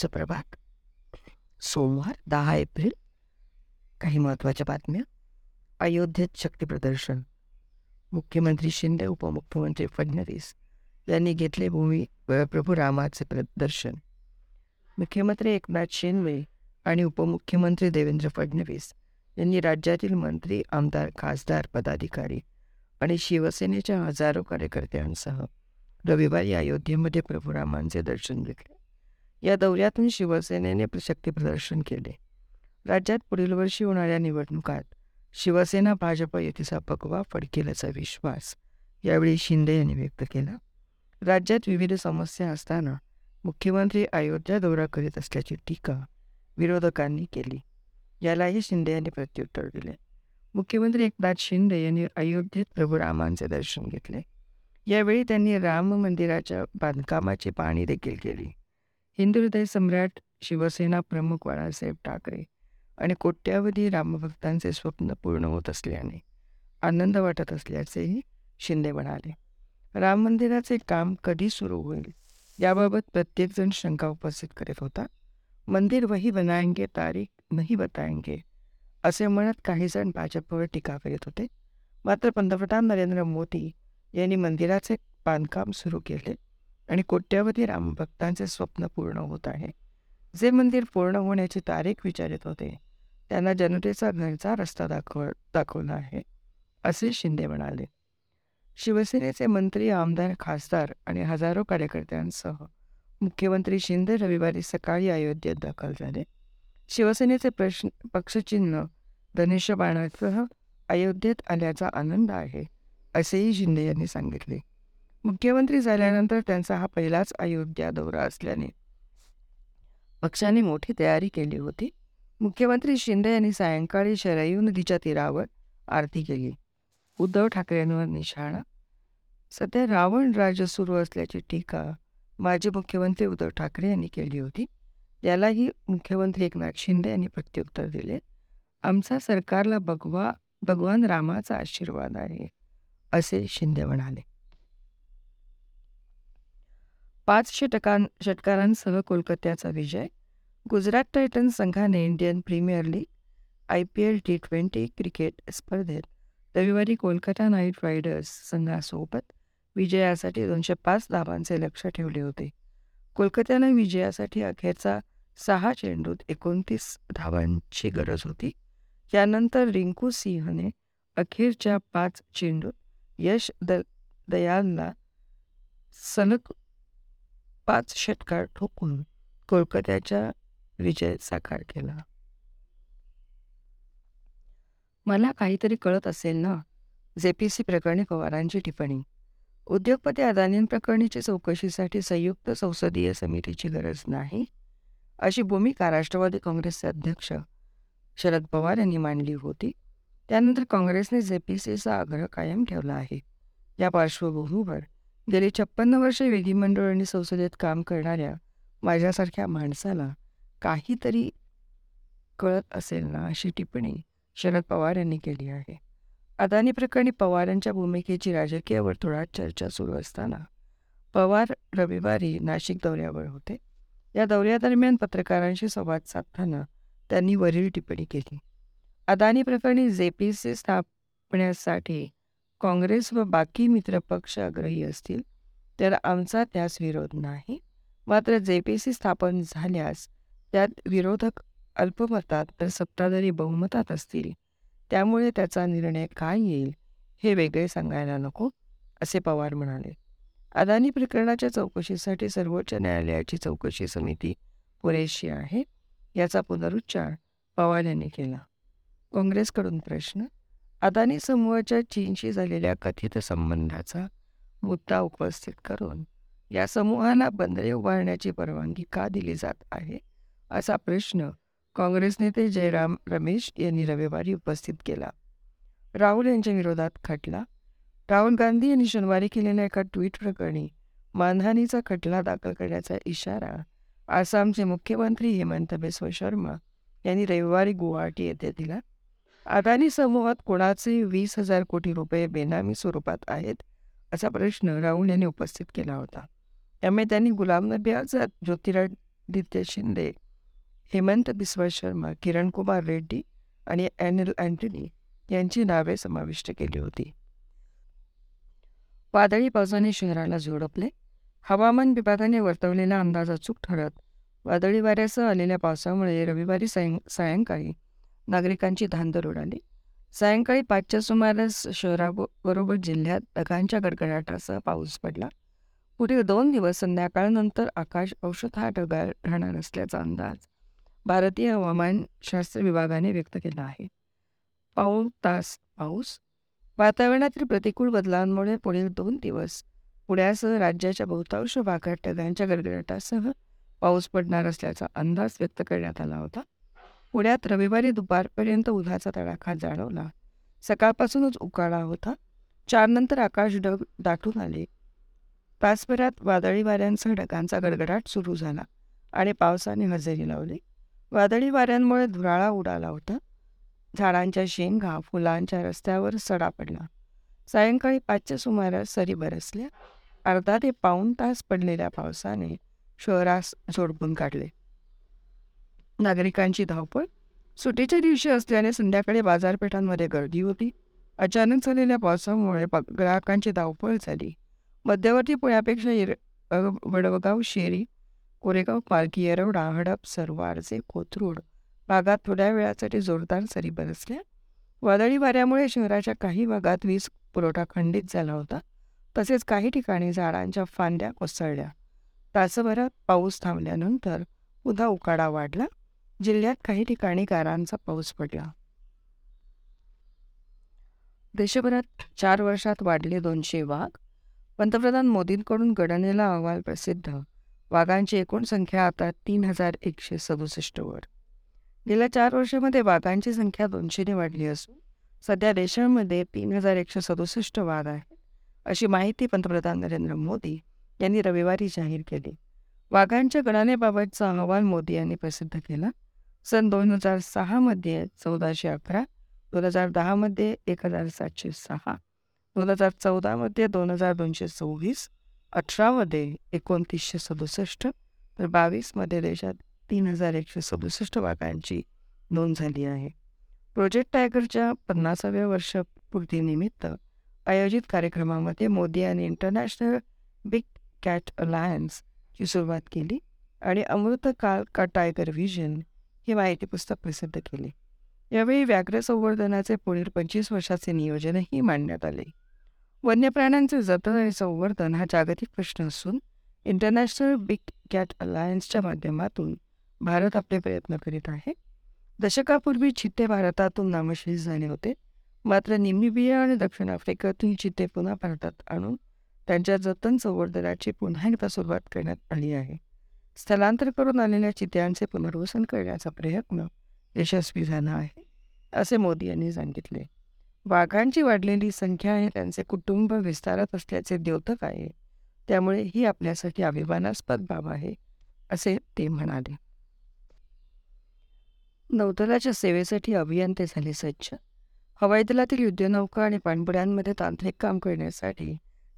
सुप्रभात. प्रभात सोमवार दहा एप्रिल. काही महत्त्वाच्या बातम्या. अयोध्येत शक्तीप्रदर्शन मुख्यमंत्री शिंदे उपमुख्यमंत्री फडणवीस यांनी घेतले भूमी प्रभू रामाचे प्रदर्शन. मुख्यमंत्री एकनाथ शिंदे आणि उपमुख्यमंत्री देवेंद्र फडणवीस यांनी राज्यातील मंत्री आमदार खासदार पदाधिकारी आणि शिवसेनेच्या हजारो कार्यकर्त्यांसह रविवारी अयोध्येमध्ये प्रभू रामांचे दर्शन घेतले. या दौऱ्यातून शिवसेनेने शक्ती प्रदर्शन केले. राज्यात पुढील वर्षी होणाऱ्या निवडणुकात शिवसेना भाजप युतीचा पकवा फडकेल्याचा विश्वास यावेळी शिंदे यांनी व्यक्त केला. राज्यात विविध समस्या असताना मुख्यमंत्री अयोध्या दौरा करीत असल्याची टीका विरोधकांनी केली. यालाही शिंदे यांनी प्रत्युत्तर दिले. मुख्यमंत्री एकनाथ शिंदे यांनी अयोध्येत प्रभू रामांचे दर्शन घेतले. यावेळी त्यांनी राम मंदिराच्या बांधकामाची पाहणी देखील केली. हिंदू हृदय सम्राट शिवसेना प्रमुख बाळासाहेब ठाकरे आणि कोट्यावधी रामभक्तांचे स्वप्न पूर्ण होत असल्याने आनंद वाटत असल्याचेही शिंदे म्हणाले. राम मंदिराचे काम कधी सुरू होईल याबाबत प्रत्येकजण शंका उपस्थित करीत होता. मंदिर वही बनाएंगे तारीख नाही बताएंगे असे म्हणत काही जण भाजपवर टीका करीत होते. मात्र पंतप्रधान नरेंद्र मोदी यांनी मंदिराचे बांधकाम सुरू केले. आणि कोट्यावधी रामभक्तांचे स्वप्न पूर्ण होत आहे. जे मंदिर पूर्ण होण्याची तारीख विचारित होते त्यांना जनतेचा घरचा रस्ता दाखव दाखवला आहे असे शिंदे म्हणाले. शिवसेनेचे मंत्री आमदार खासदार आणि हजारो कार्यकर्त्यांसह मुख्यमंत्री शिंदे रविवारी सकाळी अयोध्येत दाखल झाले. शिवसेनेचे प्रश्न पक्षचिन्ह धनुष्यबाणासह अयोध्येत आल्याचा आनंद आहे असेही शिंदे यांनी सांगितले. मुख्यमंत्री झाल्यानंतर त्यांचा हा पहिलाच अयोध्या दौरा असल्याने. पक्षाने मोठी तयारी केली होती. मुख्यमंत्री शिंदे यांनी सायंकाळी शरयू नदीच्या तीरावर आरती केली. उद्धव ठाकरेंवर निशाणा. सध्या रावण राज्य सुरू असल्याची टीका माजी मुख्यमंत्री उद्धव ठाकरे यांनी केली होती. यालाही मुख्यमंत्री एकनाथ शिंदे यांनी प्रत्युत्तर दिले. आमचा सरकारला भगवा भगवान रामाचा आशीर्वाद आहे असे शिंदे म्हणाले. पाच षटकां षटकारांसह कोलकात्याचा विजय. गुजरात टायटन्स संघाने Indian Premier League I P L T twenty cricket स्पर्धेत रविवारी कोलकाता नाईट रायडर्स संघासोबत विजयासाठी दोनशे पाच धावांचे लक्ष ठेवले होते. कोलकात्याला विजयासाठी अखेरचा सहा चेंडूत एकोणतीस धावांची गरज होती. यानंतर रिंकू सिंहने अखेरच्या पाच चेंडूत यश द दयालला सलग पाच षटकार ठोकून कोलकात्याच्या विजय साकार केला. मला काहीतरी कळत असेल ना जेपीसी प्रकरणी पवारांची टिप्पणी. उद्योगपती अदानींप्रकरणीची चौकशीसाठी संयुक्त संसदीय समितीची गरज नाही अशी भूमिका राष्ट्रवादी काँग्रेसचे अध्यक्ष शरद पवार यांनी मांडली होती. त्यानंतर काँग्रेसने जेपीसीचा आग्रह कायम ठेवला आहे. या पार्श्वभूमीवर गेली छप्पन्न वर्षे विधिमंडळ आणि संसदेत काम करणाऱ्या माझ्यासारख्या माणसाला काहीतरी कळत असेल ना अशी टिप्पणी शरद पवार यांनी केली आहे. अदानी प्रकरणी पवारांच्या भूमिकेची राजकीय वर्तुळात चर्चा सुरू असताना पवार रविवारी नाशिक दौऱ्यावर होते. या दौऱ्यादरम्यान पत्रकारांशी संवाद साधताना त्यांनी वरील टिप्पणी केली. अदानी प्रकरणी जेपीसी स्थापण्यासाठी काँग्रेस व बाकी मित्रपक्ष आग्रही असतील तर आमचा त्यास विरोध नाही. मात्र जेपीसी स्थापन झाल्यास त्यात विरोधक अल्पमतात तर सत्ताधारी बहुमतात असतील. त्यामुळे त्याचा निर्णय काय येईल हे वेगळे सांगायला नको असे पवार म्हणाले. अदानी प्रकरणाच्या चौकशीसाठी सर्वोच्च न्यायालयाची चौकशी समिती पुरेशी आहे याचा पुनरुच्चार पवार यांनी केला. काँग्रेसकडून प्रश्न अदानी समूहाच्या चीनशी झालेल्या कथित संबंधाचा मुद्दा उपस्थित करून या समूहाला बंदरे उभारण्याची परवानगी का दिली जात आहे असा प्रश्न काँग्रेस नेते जयराम रमेश यांनी रविवारी उपस्थित केला. राहुल यांच्या विरोधात खटला. राहुल गांधी यांनी शनिवारी केलेल्या एका ट्विट प्रकरणी मानहानीचा खटला दाखल करण्याचा इशारा आसामचे मुख्यमंत्री हेमंत बिस्व शर्मा यांनी रविवारी गुवाहाटी येथे दिला. अदानी समूहात कोणाचे वीस हजार कोटी रुपये बेनामी स्वरूपात आहेत असा प्रश्न राहुल यांनी उपस्थित केला होता. त्यामुळे त्यांनी गुलाम नबी आझाद ज्योतिरादित्य शिंदे हेमंत बिस्वा शर्मा किरण कुमार रेड्डी आणि अॅनिल अँटनी यांची नावे समाविष्ट केली होती. वादळी पावसाने शहराला झोडपले. हवामान विभागाने वर्तवलेला अंदाज अचूक ठरत वादळी वाऱ्यासह आलेल्या पावसामुळे रविवारी सायं सायंकाळी नागरिकांची धांदर उडाली. सायंकाळी पाचच्या सुमारास शहराबरोबर जिल्ह्यात ढगांच्या गडगडाटासह पाऊस पडला. पुढील दोन दिवस संध्याकाळनंतर आकाश औषधा ढगाळ राहणार असल्याचा अंदाज भारतीय हवामानशास्त्र विभागाने व्यक्त केला आहे. पाऊ तास पाऊस. वातावरणातील प्रतिकूल बदलांमुळे पुढील दोन दिवस पुण्यासह राज्याच्या बहुतांश भागात ढगांच्या गडगडाटासह पाऊस पडणार असल्याचा अंदाज व्यक्त करण्यात आला होता. पुण्यात रविवारी दुपारपर्यंत उन्हाचा तडाखा जाणवला. सकाळपासूनच उकाळा होता. चारनंतर आकाश ढग दाटून आले. तासभरात वादळी वाऱ्यांसह ढगांचा गडगडाट सुरू झाला आणि पावसाने हजेरी लावली. वादळी वाऱ्यांमुळे धुराळा उडाला होता. झाडांच्या शेंगा फुलांच्या रस्त्यावर सडा पडला. सायंकाळी पाचच्या सुमारास सरी बरसल्या. अर्धा ते पाऊण तास पडलेल्या पावसाने शहरास झोडपून काढले. नागरिकांची धावपळ? सुटीच्या दिवशी असल्याने संध्याकाळी बाजारपेठांमध्ये गर्दी होती. अचानक झालेल्या पावसामुळे ग्राहकांची धावपळ झाली. मध्यवर्ती पुण्यापेक्षा येर वडवगाव शेरी कोरेगाव पालखी येरवडा हडप सरवारचे कोथरूड भागात थोड्या वेळासाठी जोरदार सरी बरसल्या. वादळी वाऱ्यामुळे शहराच्या काही भागात वीज पुरवठा खंडित झाला होता. तसेच काही ठिकाणी झाडांच्या फांद्या कोसळल्या. तासभरात पाऊस थांबल्यानंतर पुन्हा उकाडा वाढला. जिल्ह्यात काही ठिकाणी गारांचा पाऊस पडला. देशभरात चार वर्षात वाढले दोनशे वाघ. पंतप्रधान मोदींकडून गणनेला अहवाल प्रसिद्ध. वाघांची एकूण संख्या आता तीन हजार एकशे सदुसष्ट वर. गेल्या चार वर्षामध्ये वाघांची संख्या दोनशेने वाढली असून सध्या देशामध्ये तीन हजार एकशे सदुसष्ट वाघ आहेत. अशी माहिती पंतप्रधान नरेंद्र मोदी यांनी रविवारी जाहीर केली. वाघांच्या गणनेबाबतचा अहवाल मोदी यांनी प्रसिद्ध केला. सन दोन हजार सहामध्ये चौदाशे अकरा दोन हजार दहामध्ये एक हजार सातशे सहा दोन हजार चौदामध्ये दोन हजार दोनशे सव्वीस अठरामध्ये एकोणतीसशे सदुसष्ट तर बावीसमध्ये देशात तीन हजार एकशे सदुसष्ट वाघांची नोंद झाली आहे. प्रोजेक्ट टायगरच्या पन्नासाव्या वर्षपूर्तीनिमित्त आयोजित कार्यक्रमामध्ये मोदी यांनी इंटरनॅशनल बिग कॅट अलायन्सची सुरुवात केली आणि अमृतकाल का टायगर व्हिजन हे माहिती पुस्तक प्रसिद्ध केले. यावेळी व्याघ्र संवर्धनाचे पुढील पंचवीस वर्षाचे नियोजनही मांडण्यात आले. वन्य प्राण्यांचे जतन आणि संवर्धन हा जागतिक प्रश्न असून इंटरनॅशनल बिग कॅट अलायन्सच्या माध्यमातून भारत आपले प्रयत्न करीत आहे. दशकापूर्वी चित्ते भारतातून नामशेष झाले होते. मात्र निमिबिया आणि दक्षिण आफ्रिकेतून चित्ते पुन्हा भारतात आणून त्यांच्या जतन संवर्धनाची पुन्हा एकदा सुरुवात करण्यात आली आहे. स्थलांतर करून आलेल्या चित्यांचे पुनर्वसन करण्याचा प्रयत्न यशस्वी झाला आहे असे मोदी यांनी सांगितले. वाघांची वाढलेली संख्या हे त्यांचे कुटुंब विस्तारत असल्याचे द्योतक आहे. त्यामुळे ही आपल्यासाठी अभिमानास्पद बाब आहे असे ते म्हणाले. नौदलाच्या सेवेसाठी अभियंते झाले सज्ज. हवाई दलातील युद्धनौका आणि पाणबुड्यांमध्ये तांत्रिक काम करण्यासाठी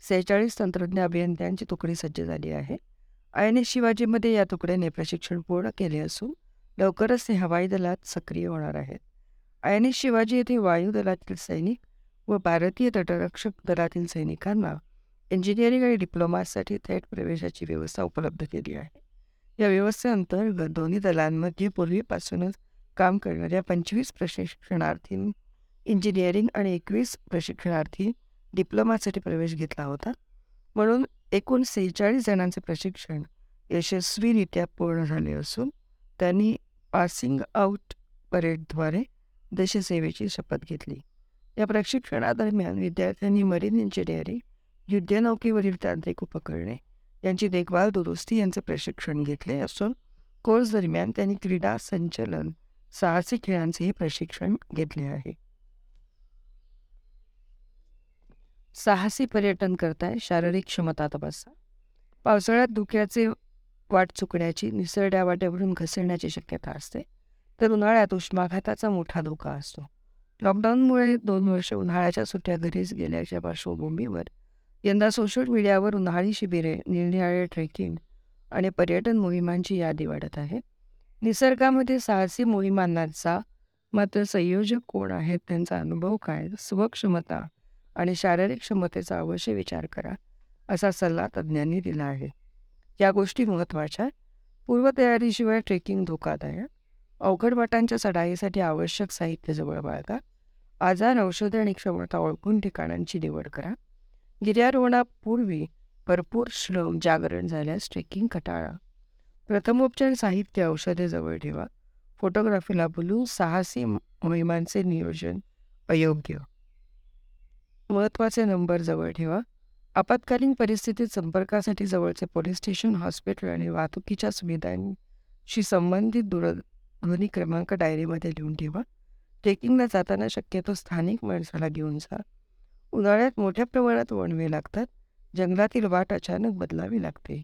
सेहेचाळीस तंत्रज्ञ अभियंत्यांची तुकडी सज्ज झाली आहे. आय एन एस शिवाजीमध्ये या तुकड्याने प्रशिक्षण पूर्ण केले असून लवकरच ते हवाई दलात सक्रिय होणार आहेत. आय एन एस शिवाजी येथे वायुदलातील सैनिक व भारतीय तटरक्षक दलातील सैनिकांना इंजिनिअरिंग आणि डिप्लोमासाठी थेट प्रवेशाची व्यवस्था उपलब्ध केली आहे. या व्यवस्थेअंतर्गत दोन्ही दलांमध्ये पूर्वीपासूनच काम करणाऱ्या पंचवीस प्रशिक्षणार्थी इंजिनिअरिंग आणि एकवीस प्रशिक्षणार्थी डिप्लोमासाठी प्रवेश घेतला होता. म्हणून एकूण सेहेचाळीस जणांचे प्रशिक्षण यशस्वीरित्या पूर्ण झाले असून त्यांनी पासिंग आउट परेडद्वारे देशसेवेची शपथ घेतली. या प्रशिक्षणादरम्यान विद्यार्थ्यांनी मरीन इंजिनिअरिंग युद्धनौकेवरील तांत्रिक उपकरणे यांची देखभाल दुरुस्ती यांचे प्रशिक्षण घेतले असून कोर्स दरम्यान त्यांनी क्रीडा संचलन साहसी खेळांचेही प्रशिक्षण घेतले आहे. साहसी पर्यटन करताय शारीरिक क्षमता तपासा. पावसाळ्यात धुक्याचे वाट चुकण्याची निसरड्या वाटेवरून घसरण्याची शक्यता असते. तर उन्हाळ्यात उष्माघाताचा मोठा धोका असतो. लॉकडाऊनमुळे दोन वर्ष उन्हाळ्याच्या सुट्ट्या घरीच गेल्याच्या पार्श्वभूमीवर यंदा सोशल मीडियावर उन्हाळी शिबिरे निरनिराळे ट्रेकिंग आणि पर्यटन मोहिमांची यादी वाढत आहे. निसर्गामध्ये साहसी मोहिमांचा मात्र संयोजक कोण आहेत त्यांचा अनुभव काय? स्वक्षमता आणि शारीरिक क्षमतेचा अवश्य विचार करा असा सल्ला तज्ज्ञांनी दिला आहे. या गोष्टी महत्त्वाच्या. पूर्वतयारीशिवाय ट्रेकिंग धोकादायक. अवघड वाटांच्या चढाईसाठी आवश्यक साहित्य जवळ बाळगा. आजार औषधे आणि क्षमता ओळखून ठिकाणांची निवड करा. गिर्यारोहणापूर्वी भरपूर श्रम जागरण झाल्यास ट्रेकिंग कटाळा प्रथमोपचार साहित्य औषधे जवळ ठेवा. फोटोग्राफीला बोलून साहसी मोहिमांचे नियोजन अयोग्य. महत्त्वाचे नंबर जवळ ठेवा. आपत्कालीन परिस्थितीत संपर्कासाठी जवळचे पोलीस स्टेशन हॉस्पिटल आणि वाहतुकीच्या सुविधांशी संबंधित दूरध्वनी क्रमांक डायरीमध्ये लिहून ठेवा. ट्रेकिंगला जाताना शक्यतो स्थानिक माणसाला घेऊन जा. उन्हाळ्यात मोठ्या प्रमाणात वणवे लागतात. जंगलातील वाट अचानक बदलावी लागते.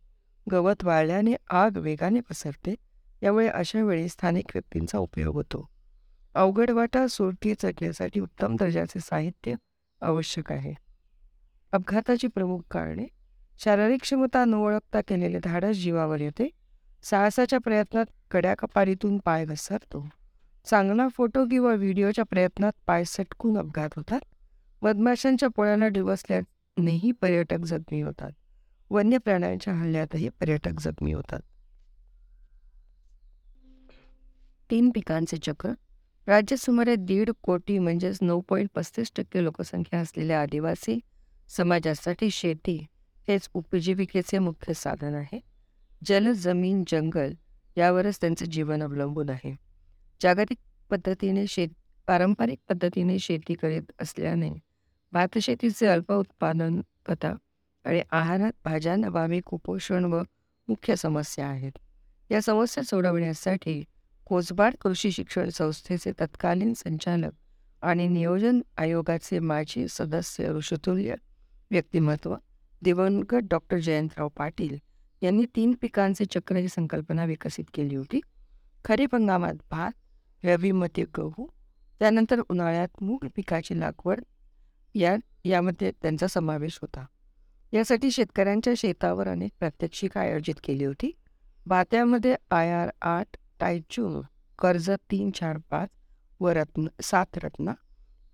गवत वाळल्याने आग वेगाने पसरते. यामुळे अशा वेळी स्थानिक व्यक्तींचा उपयोग होतो. अवघड वाटा सुरती चढण्यासाठी उत्तम दर्जाचे साहित्य आवश्यक आहे. अपघाताची प्रमुख कारणे शारीरिक क्षमता न ओळखता केलेले धाडस जीवावर येते. साहसाच्या प्रयत्नात कड्या कपारीतून पाय घसरतो. चांगला फोटो किंवा व्हिडिओच्या प्रयत्नात पाय सटकून अपघात होतात. मधमाशांच्या पोळ्यांना डिवसल्यानेही पर्यटक जखमी होतात. वन्य प्राण्यांच्या हल्ल्यातही पर्यटक जखमी होतात. तीन पिकांचे चक्र राज्यात सुमारे दीड कोटी म्हणजेच नऊ पॉईंट पस्तीस टक्के लोकसंख्या असलेल्या आदिवासी समाजासाठी शेती हेच उपजीविकेचे मुख्य साधन आहे. जल जमीन जंगल यावरच त्यांचं जीवन अवलंबून आहे. जागतिक पद्धतीने शेत पारंपरिक पद्धतीने शेती करीत असल्याने भातशेतीचे अल्प उत्पादन कथा आणि आहारात भाज्या कुपोषण व मुख्य समस्या आहेत. या समस्या सोडवण्यासाठी कोसबाड कृषी शिक्षण संस्थेचे तत्कालीन संचालक आणि नियोजन आयोगाचे माजी सदस्य ऋषतुल्य व्यक्तिमत्व दिवंगत डॉक्टर जयंतराव पाटील यांनी तीन पिकांचे चक्र ही संकल्पना विकसित केली होती. खरीप हंगामात भात रवीमध्ये गहू त्यानंतर उन्हाळ्यात मूग पिकाची लागवड या यामध्ये त्यांचा समावेश होता. यासाठी शेतकऱ्यांच्या शेतावर अनेक प्रात्यक्षिका आयोजित केली होती. भात्यामध्ये आय आर आठ टायचूंग कर्ज तीन चार पाच व रत्न सात रत्न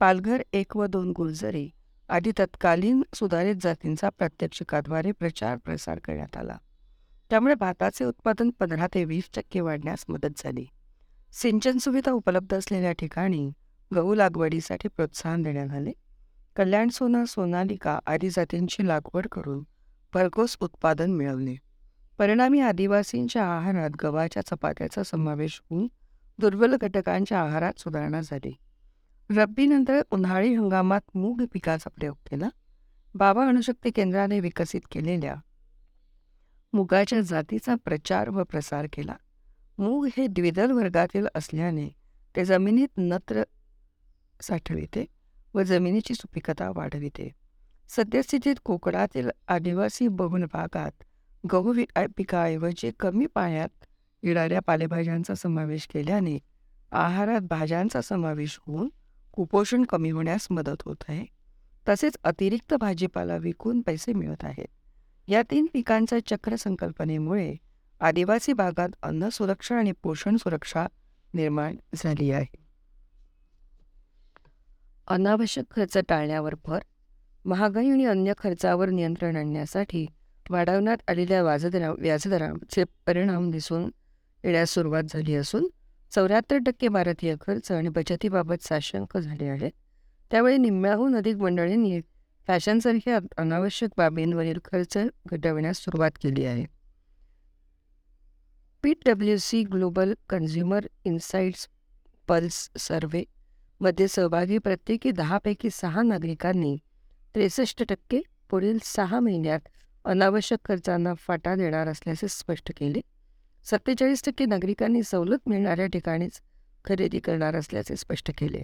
पालघर एक व दोन गुलजरी आदी तत्कालीन सुधारित जातींचा प्रात्यक्षिकाद्वारे प्रचार प्रसार करण्यात आला. त्यामुळे भाताचे उत्पादन पंधरा ते वीस टक्के वाढण्यास मदत झाली. सिंचन सुविधा उपलब्ध असलेल्या ठिकाणी गहू लागवडीसाठी प्रोत्साहन देण्यात आले. कल्याण सोना सोनालिका आदी जातींची लागवड करून भरघोस उत्पादन मिळवले. परिणामी आदिवासींच्या आहारात गव्हाच्या चपात्याचा समावेश होऊन दुर्बल घटकांच्या आहारात सुधारणा झाली. रब्बीनंतर उन्हाळी हंगामात मूग पिकाचा प्रयोग केला. बाबा अणुशक्ती केंद्राने विकसित केलेल्या मुगाच्या जातीचा प्रचार व प्रसार केला. मूग हे द्विदल वर्गातील असल्याने ते जमिनीत नत्र साठविते व जमिनीची सुपिकता वाढविते. सद्यस्थितीत कोकणातील आदिवासी बहुल भागात गहू पिकाऐवजी कमी पाण्यात येणाऱ्या पालेभाज्यांचा समावेश केल्याने आहारात भाज्यांचा समावेश होऊन कुपोषण कमी होण्यास मदत होत आहे. तसेच अतिरिक्त भाजीपाला विकून पैसे मिळत आहेत. या तीन पिकांच्या चक्र संकल्पनेमुळे आदिवासी भागात अन्न सुरक्षा आणि पोषण सुरक्षा निर्माण झाली आहे. अनावश्यक खर्च टाळण्यावर भर महागाई आणि अन्य खर्चावर नियंत्रण आणण्यासाठी वाढवण्यात आलेल्या वाजदरा व्याजदराचे परिणाम दिसून येण्यास सुरुवात झाली असून चौऱ्याहत्तर टक्के भारतीय खर्च आणि बचतीबाबत साशंक झाले आहेत. त्यावेळी निम्म्याहून अधिक मंडळींनी फॅशनसारख्या अनावश्यक बाबींवरील खर्च घटविण्यास सुरुवात केली आहे. P W C global consumer insights pulse survey मध्ये सहभागी प्रत्येकी दहापैकी सहा नागरिकांनी त्रेसष्ट टक्के पुढील सहा महिन्यात अनावश्यक खर्चांना फाटा देणार असल्याचे स्पष्ट केले. सत्तेचाळीस टक्के नागरिकांनी सवलत मिळणाऱ्या ठिकाणीच खरेदी करणार असल्याचे स्पष्ट केले.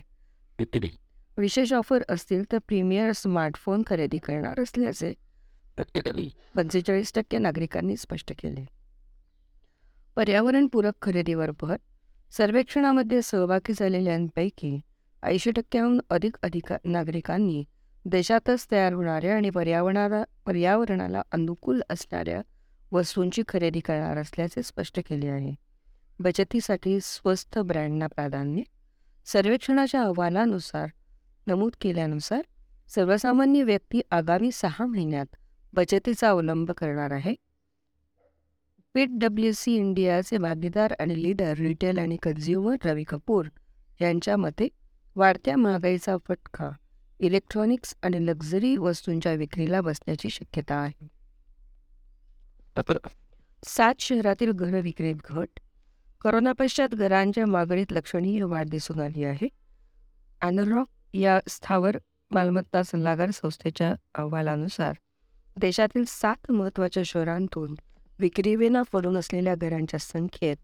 विशेष ऑफर असतील तर प्रीमियर स्मार्टफोन खरेदी करणार असल्याचे पंचेचाळीस टक्के नागरिकांनी स्पष्ट केले. पर्यावरणपूरक खरेदीवर भर. सर्वेक्षणामध्ये सहभागी झालेल्यांपैकी ऐंशी टक्क्याहून अधिक अधिका नागरिकांनी देशातच तयार होणाऱ्या आणि पर्यावरणाला पर्यावरणाला अनुकूल असणाऱ्या वस्तूंची खरेदी करणार असल्याचे स्पष्ट केले आहे. बचतीसाठी स्वस्त ब्रँडना प्राधान्य सर्वेक्षणाच्या अहवालानुसार नमूद केल्यानुसार सर्वसामान्य व्यक्ती आगामी सहा महिन्यात बचतीचा अवलंब करणार आहे. पीट डब्ल्यू सी इंडियाचे भागीदार आणि लीडर रिटेल आणि कन्झ्युमर रवी कपूर यांच्या मते वाढत्या महागाईचा फटका इलेक्ट्रॉनिक्स आणि लक्झरी वस्तूंच्या विक्रीला बसण्याची शक्यता आहे. सात शहरातील घर विक्रीत घट. करोना पश्चात घरांच्या मागणीत लक्षणीय वाढ दिसून आली आहे. अॅनरॉक या स्थावर मालमत्ता सल्लागार संस्थेच्या अहवालानुसार देशातील सात महत्त्वाच्या शहरांतून विक्रीवेना पडून असलेल्या घरांच्या संख्येत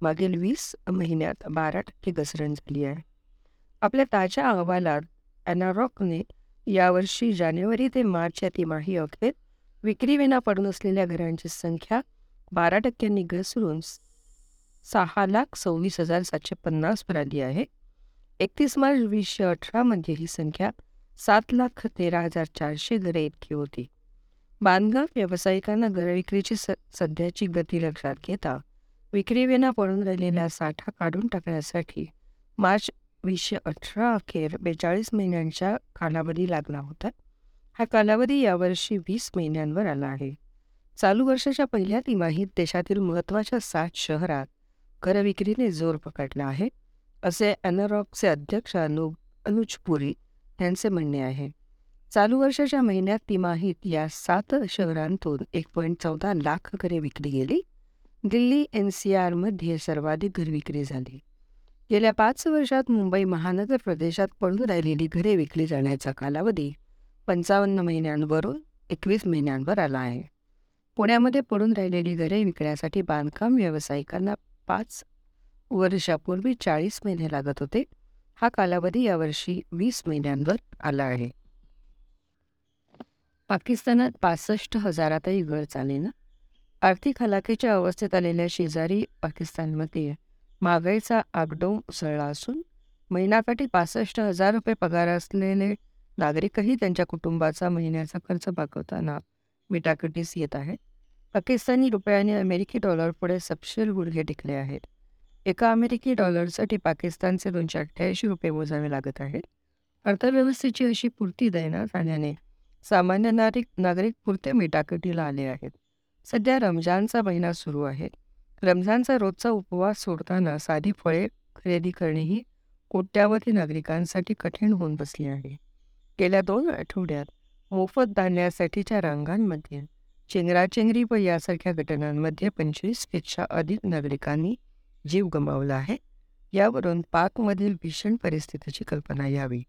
मागील वीस महिन्यात बारा टक्के घसरण झाली आहे. आपल्या ताज्या अहवालात ॲनारॉकने यावर्षी जानेवारी ते मार्च या तिमाही अखेर विक्रीविना पडून असलेल्या घरांची संख्या बारा टक्क्यांनी घसरून सहा लाख सव्वीस हजार सातशे पन्नासवर आली आहे. एकतीस मार्च वीसशे अठरामध्ये ही संख्या सात लाख तेरा हजार चारशे घरे इतकी होती. बांधकाम व्यावसायिकांना घरविक्रीची स सध्याची गती लक्षात घेता विक्रीविना पडून राहिलेला साठा काढून टाकण्यासाठी मार्च वीसशे अठरा अखेर बेचाळीस महिन्यांच्या कालावधी लागला होता. हा कालावधी यावर्षी वीस महिन्यांवर आला आहे. चालू वर्षाच्या पहिल्या तिमाहीत देशातील महत्त्वाच्या सात शहरात घरविक्रीने जोर पकडला आहे असे अनरॉकचे अध्यक्ष अनु अनुज पुरी यांचे म्हणणे आहे. चालू वर्षाच्या महिन्यात तिमाहीत या सात शहरांतून एक पॉईंट चौदा लाख घरे विकली गेली. दिल्ली एन सी आरमध्ये सर्वाधिक घर विक्री झाली. गेल्या पाच वर्षात मुंबई महानगर प्रदेशात पडून राहिलेली घरे विकली जाण्याचा कालावधी पंचावन्न महिन्यांवरून एकवीस महिन्यांवर आला आहे. पुण्यामध्ये पडून राहिलेली घरे विकण्यासाठी बांधकाम व्यावसायिकांना पाच वर्षापूर्वी चाळीस महिने लागत होते. हा कालावधी यावर्षी वीस महिन्यांवर आला आहे. पाकिस्तानात पासष्ट हजारातही घर चालेना. आर्थिक हलाखीच्या अवस्थेत आलेल्या शेजारी पाकिस्तानमध्ये मागाईचा आगडोम उसळला असून महिनाकाठी पासष्ट हजार रुपये पगार असलेले नागरिकही त्यांच्या कुटुंबाचा महिन्याचा खर्च भागवताना मिटाकटीस येत आहेत. पाकिस्तानी रुपयाने अमेरिकी डॉलरपुढे सपशेल गुडघे टिकले आहेत. एका अमेरिकी डॉलरसाठी पाकिस्तानचे दोनशे अठ्ठ्याऐंशी रुपये मोजावे लागत आहेत. अर्थव्यवस्थेची अशी पूर्ती देण्यात आल्याने सामान्य नागरिक नागरिक पुरते मिटाकटीला आले आहेत. सध्या रमजानचा महिना सुरू आहे. रमजानचा रोजचा उपवास सोडताना साधी फळे खरेदी करणेही कोट्यावधी नागरिकांसाठी कठीण होऊन बसली आहे. गेल्या दोन आठवड्यात मोफत धान्यासाठीच्या रांगांमध्ये चेंगराचेंगरी व यासारख्या घटनांमध्ये पंचवीसपेक्षा अधिक नागरिकांनी जीव गमावला आहे. यावरून पाकमधील भीषण परिस्थितीची कल्पना यावी.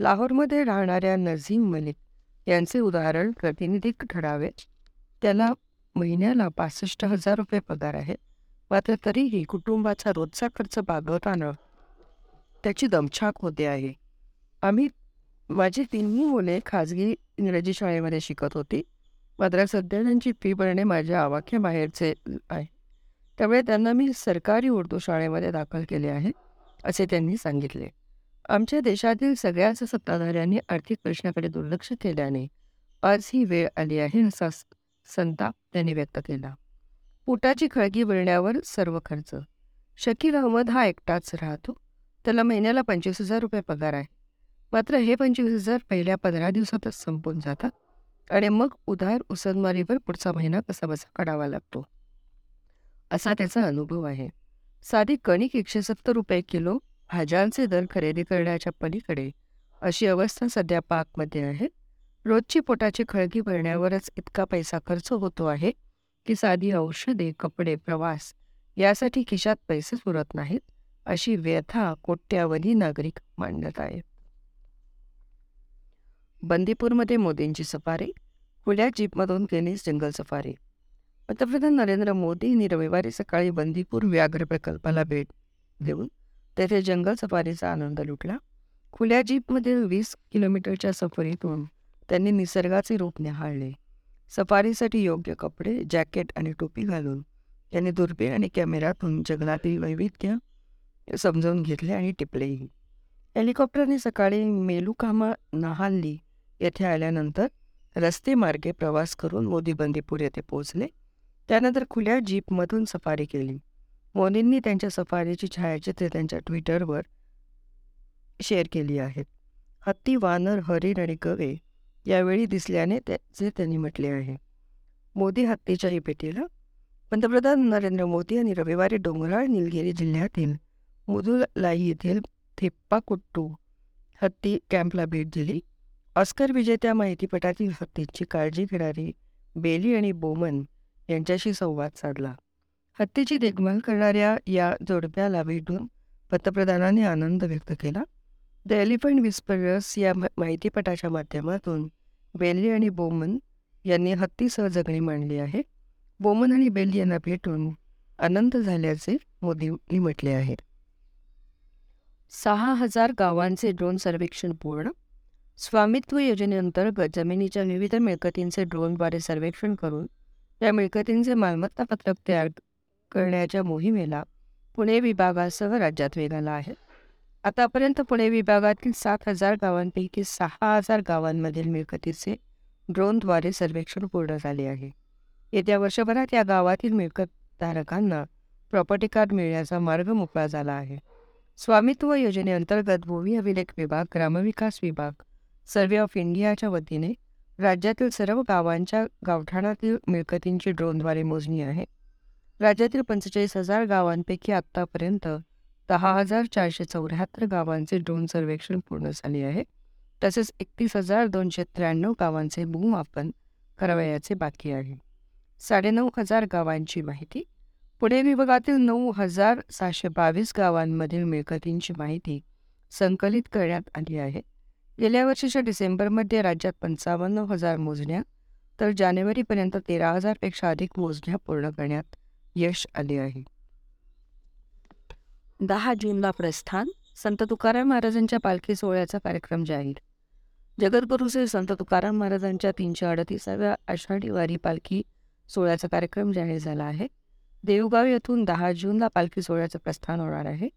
लाहोरमध्ये राहणाऱ्या नझीम मलिक यांचे उदाहरण प्रातिनिधिक ठरावे त्याला महिन्याला पासष्ट हजार रुपये पगार आहे मात्र तरीही कुटुंबाचा रोजचा खर्च भागवताना त्याची दमछाक होते आहे. आम्ही माझी तिन्ही मुले खाजगी इंग्रजी शाळेमध्ये शिकत होती. मात्र सध्या त्यांची फी भरणे माझ्या आवाक्याबाहेरचे आहे. त्यामुळे त्यांना मी सरकारी उर्दू शाळेमध्ये दाखल केले आहे असे त्यांनी सांगितले. आमच्या देशातील सगळ्याच सत्ताधाऱ्यांनी आर्थिक प्रश्नाकडे दुर्लक्ष केल्याने आज ही वेळ आली आहे असा संताप त्यांनी व्यक्त केला. पोटाची खळगी भरण्यावर सर्व खर्च. शकील अहमद हा एकटाच राहतो. त्याला महिन्याला पंचवीस हजार रुपये पगार आहे. मात्र हे पंचवीस हजार पहिल्या पंधरा दिवसातच संपून जातात आणि मग उधार उसनमारीवर पुढचा महिना कसा बसा काढावा लागतो. असा त्याचा अनुभव आहे. साधी कणिक एकशे सत्तर रुपये किलो भाज्यांचे दर खरेदी करण्याच्या पलीकडे अशी अवस्था सध्या पाकमध्ये आहे. रोजची पोटाची खळगी भरण्यावरच इतका पैसा खर्च होतो आहे की साधी औषधे कपडे प्रवास यासाठी खिशात पैसे पुरत नाहीत अशी व्यथा कोट्यावधी नागरिक मांडत आहेत. बंदीपूरमध्ये मोदींची सफारी खुल्या जीपमधून केली जंगल सफारी. पंतप्रधान नरेंद्र मोदी यांनी रविवारी सकाळी बंदीपूर व्याघ्र प्रकल्पाला भेट देऊन तेथे जंगल सफारीचा आनंद लुटला. खुल्या जीपमधील वीस किलोमीटरच्या सफरीतून त्यांनी निसर्गाचे रूप निहाळले. सफारीसाठी योग्य कपडे जॅकेट आणि टोपी घालून त्यांनी दुर्बीण आणि कॅमेऱ्यातून जगनातील वैविध्य समजावून घेतले आणि टिपलेही. हेलिकॉप्टरने सकाळी मेलुकामा नहाल्ली येथे आल्यानंतर रस्ते मार्गे प्रवास करून मोदी बंदीपूर येथे पोहोचले. त्यानंतर खुल्या जीपमधून सफारी केली. मोदींनी त्यांच्या सफारीची छायाचित्रे त्यांच्या ट्विटरवर शेअर केली आहेत. हत्ती वानर हरिण आणि गवे यावेळी दिसल्याने त्याचे त्यांनी म्हटले आहे. मोदी हत्तीच्याही भेटीला पंतप्रधान नरेंद्र मोदी यांनी रविवारी डोंगराळ निलगिरी जिल्ह्यातील मुदुलाई येथील थेप्पाकुट्टू हत्ती कॅम्पला भेट दिली. ऑस्कर विजेत्या माहितीपटातील हत्तींची काळजी घेणारी बेली आणि बोमन यांच्याशी संवाद साधला. हत्तीची देखभाल करणाऱ्या या जोडप्याला भेटून पंतप्रधानांनी आनंद व्यक्त केला. द एलिफंट विस्परर्स या माहितीपटाच्या माध्यमातून बेली आणि बोमन यांनी हत्तीसह जगणी मांडली आहे. बोमन आणि बेली यांना भेटून आनंद झाल्याचे मोदींनी म्हटले आहे सहा हजार गावांचे ड्रोन सर्वेक्षण पूर्ण. स्वामित्व योजनेअंतर्गत जमिनीच्या विविध मिळकतींचे ड्रोनद्वारे सर्वेक्षण करून या मिळकतींचे मालमत्ता पत्रक तयार करण्याच्या मोहिमेला पुणे विभागासह राज्यात वेग आला आहे. आतापर्यंत पुणे विभागातील सात हजार गावांपैकी सहा हजार गावांमधील मिळकतीचे ड्रोनद्वारे सर्वेक्षण पूर्ण झाले आहे. येत्या वर्षभरात या गावातील मिळकतधारकांना प्रॉपर्टी कार्ड मिळण्याचा मार्ग मोकळा झाला आहे. स्वामित्व योजनेअंतर्गत भूमी अभिलेख विभाग ग्रामविकास विभाग सर्वे ऑफ इंडियाच्या वतीने राज्यातील सर्व गावांच्या गावठाणातील मिळकतींची ड्रोनद्वारे मोजणी आहे. राज्यातील पंचेचाळीस हजार गावांपैकी आत्तापर्यंत दहा हजार चारशे चौऱ्याहत्तर गावांचे ड्रोन सर्वेक्षण पूर्ण झाले आहे. तसेच एकतीस हजार दोनशे त्र्याण्णव गावांचे भूमापन करावयाचे बाकी आहे. साडेनऊ हजार गावांची माहिती. पुणे विभागातील नऊ हजार सहाशे बावीस गावांमधील मिळकतींची माहिती संकलित करण्यात आली आहे. गेल्या वर्षीच्या डिसेंबरमध्ये राज्यात पंचावन्न हजार मोजण्या तर जानेवारीपर्यंत तेरा हजारपेक्षा अधिक मोजण्या पूर्ण करण्यात यश आले आहे. दहा जूनला प्रस्थान संत तुकाराम महाराजांच्या पालखी सोहळ्याचा कार्यक्रम जाहीर. जगद्गुरू श्री संत तुकाराम महाराजांच्या तीनशे अडतीसाव्या आषाढी वारी पालखी सोहळ्याचा कार्यक्रम जाहीर झाला आहे. देवगाव येथून दहा जूनला पालखी सोहळ्याचं प्रस्थान होणार आहे.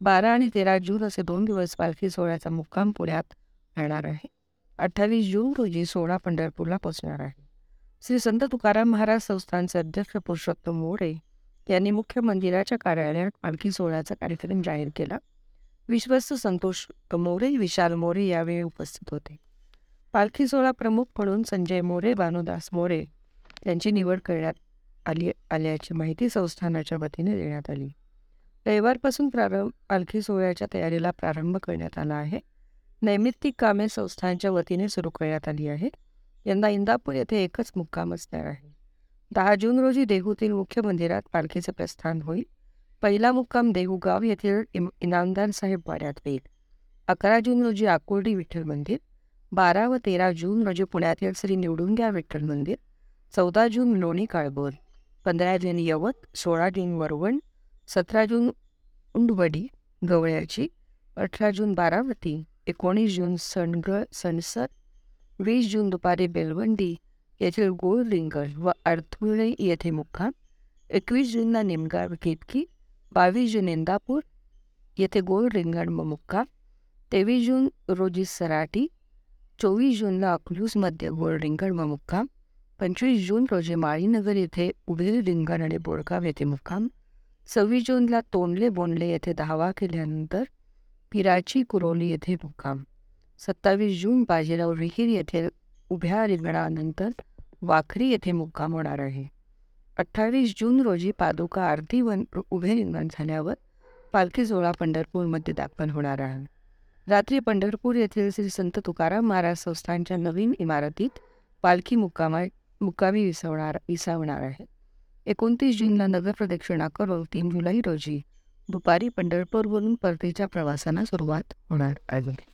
बारा आणि तेरा जून असे दोन दिवस पालखी सोहळ्याचा मुक्काम पुण्यात राहणार आहे. अठ्ठावीस जून रोजी सोळा पंढरपूरला पोहोचणार आहे. श्री संत तुकाराम महाराज संस्थानचे अध्यक्ष पुरुषोत्तम मोरे यांनी मुख्य मंदिराच्या कार्यालयात पालखी सोहळ्याचा कार्यक्रम जाहीर केला. विश्वस्त संतोष मोरे विशाल मोरे यावेळी उपस्थित होते. पालखी सोहळा प्रमुख म्हणून संजय मोरे भानुदास मोरे यांची निवड करण्यात आली आल्याची माहिती संस्थानाच्या वतीने देण्यात आली. रविवारपासून प्रारंभ पालखी सोहळ्याच्या तयारीला प्रारंभ करण्यात आला आहे. नैमित्तिक कामे संस्थांच्या वतीने सुरू करण्यात आली आहेत. यंदा इंदापूर येथे एकच मुक्काम असणार आहे. दहा जून रोजी देहूतील मुख्य मंदिरात पालखीचे प्रस्थान होईल. पहिला मुक्काम देहूगाव येथील इम इनामदार साहेब वाड्यात होईल. अकरा जून रोजी आकुर्डी विठ्ठल मंदिर बारा व तेरा जून रोजी पुण्यातील श्री निवडुंग्या विठ्ठल मंदिर चौदा जून लोणी काळभोर पंधरा जून यवत सोळा जून वरवण सतरा जून उंडवडी गवळ्याची अठरा जून बारावती एकोणीस जून सणगळ सणसर वीस जून दुपारी बेलवंडी येथील गोल रिंगण व अडथुळे येथे मुक्काम एकवीस जूनला निमगाव केतकी बावीस जून इंदापूर येथे गोल रिंगण व मुक्काम तेवीस जून रोजी सराटी चोवीस जूनला अकलूजमध्ये गोल रिंगण व मुक्काम पंचवीस जून रोजी माळीनगर येथे उभे रिंगण आणि बोडगाव येथे मुक्काम सव्वीस जूनला तोंडले बोंडले येथे दहावा केल्यानंतर पिराची कुरोली येथे मुक्काम सत्तावीस जून बाजीराव विहीर येथे उभ्या रिंगणानंतर वाखरी येथे मुक्काम होणार आहे. अठ्ठावीस जून रोजी पादुका आरती वन उभे रिंगण झाल्यावर पालखी सोहळा पंढरपूरमध्ये दाखल होणार आहे. रात्री पंढरपूर येथील श्री संत तुकाराम महाराज संस्थानच्या नवीन इमारतीत पालखी मुक्कामा मुक्कामी विसवणार विसावणार आहे. एकोणतीस जूनला नगर प्रदक्षिणा करून तीन जुलै रोजी दुपारी पंढरपूरवरून परतीच्या प्रवासाला सुरुवात होणार आहे.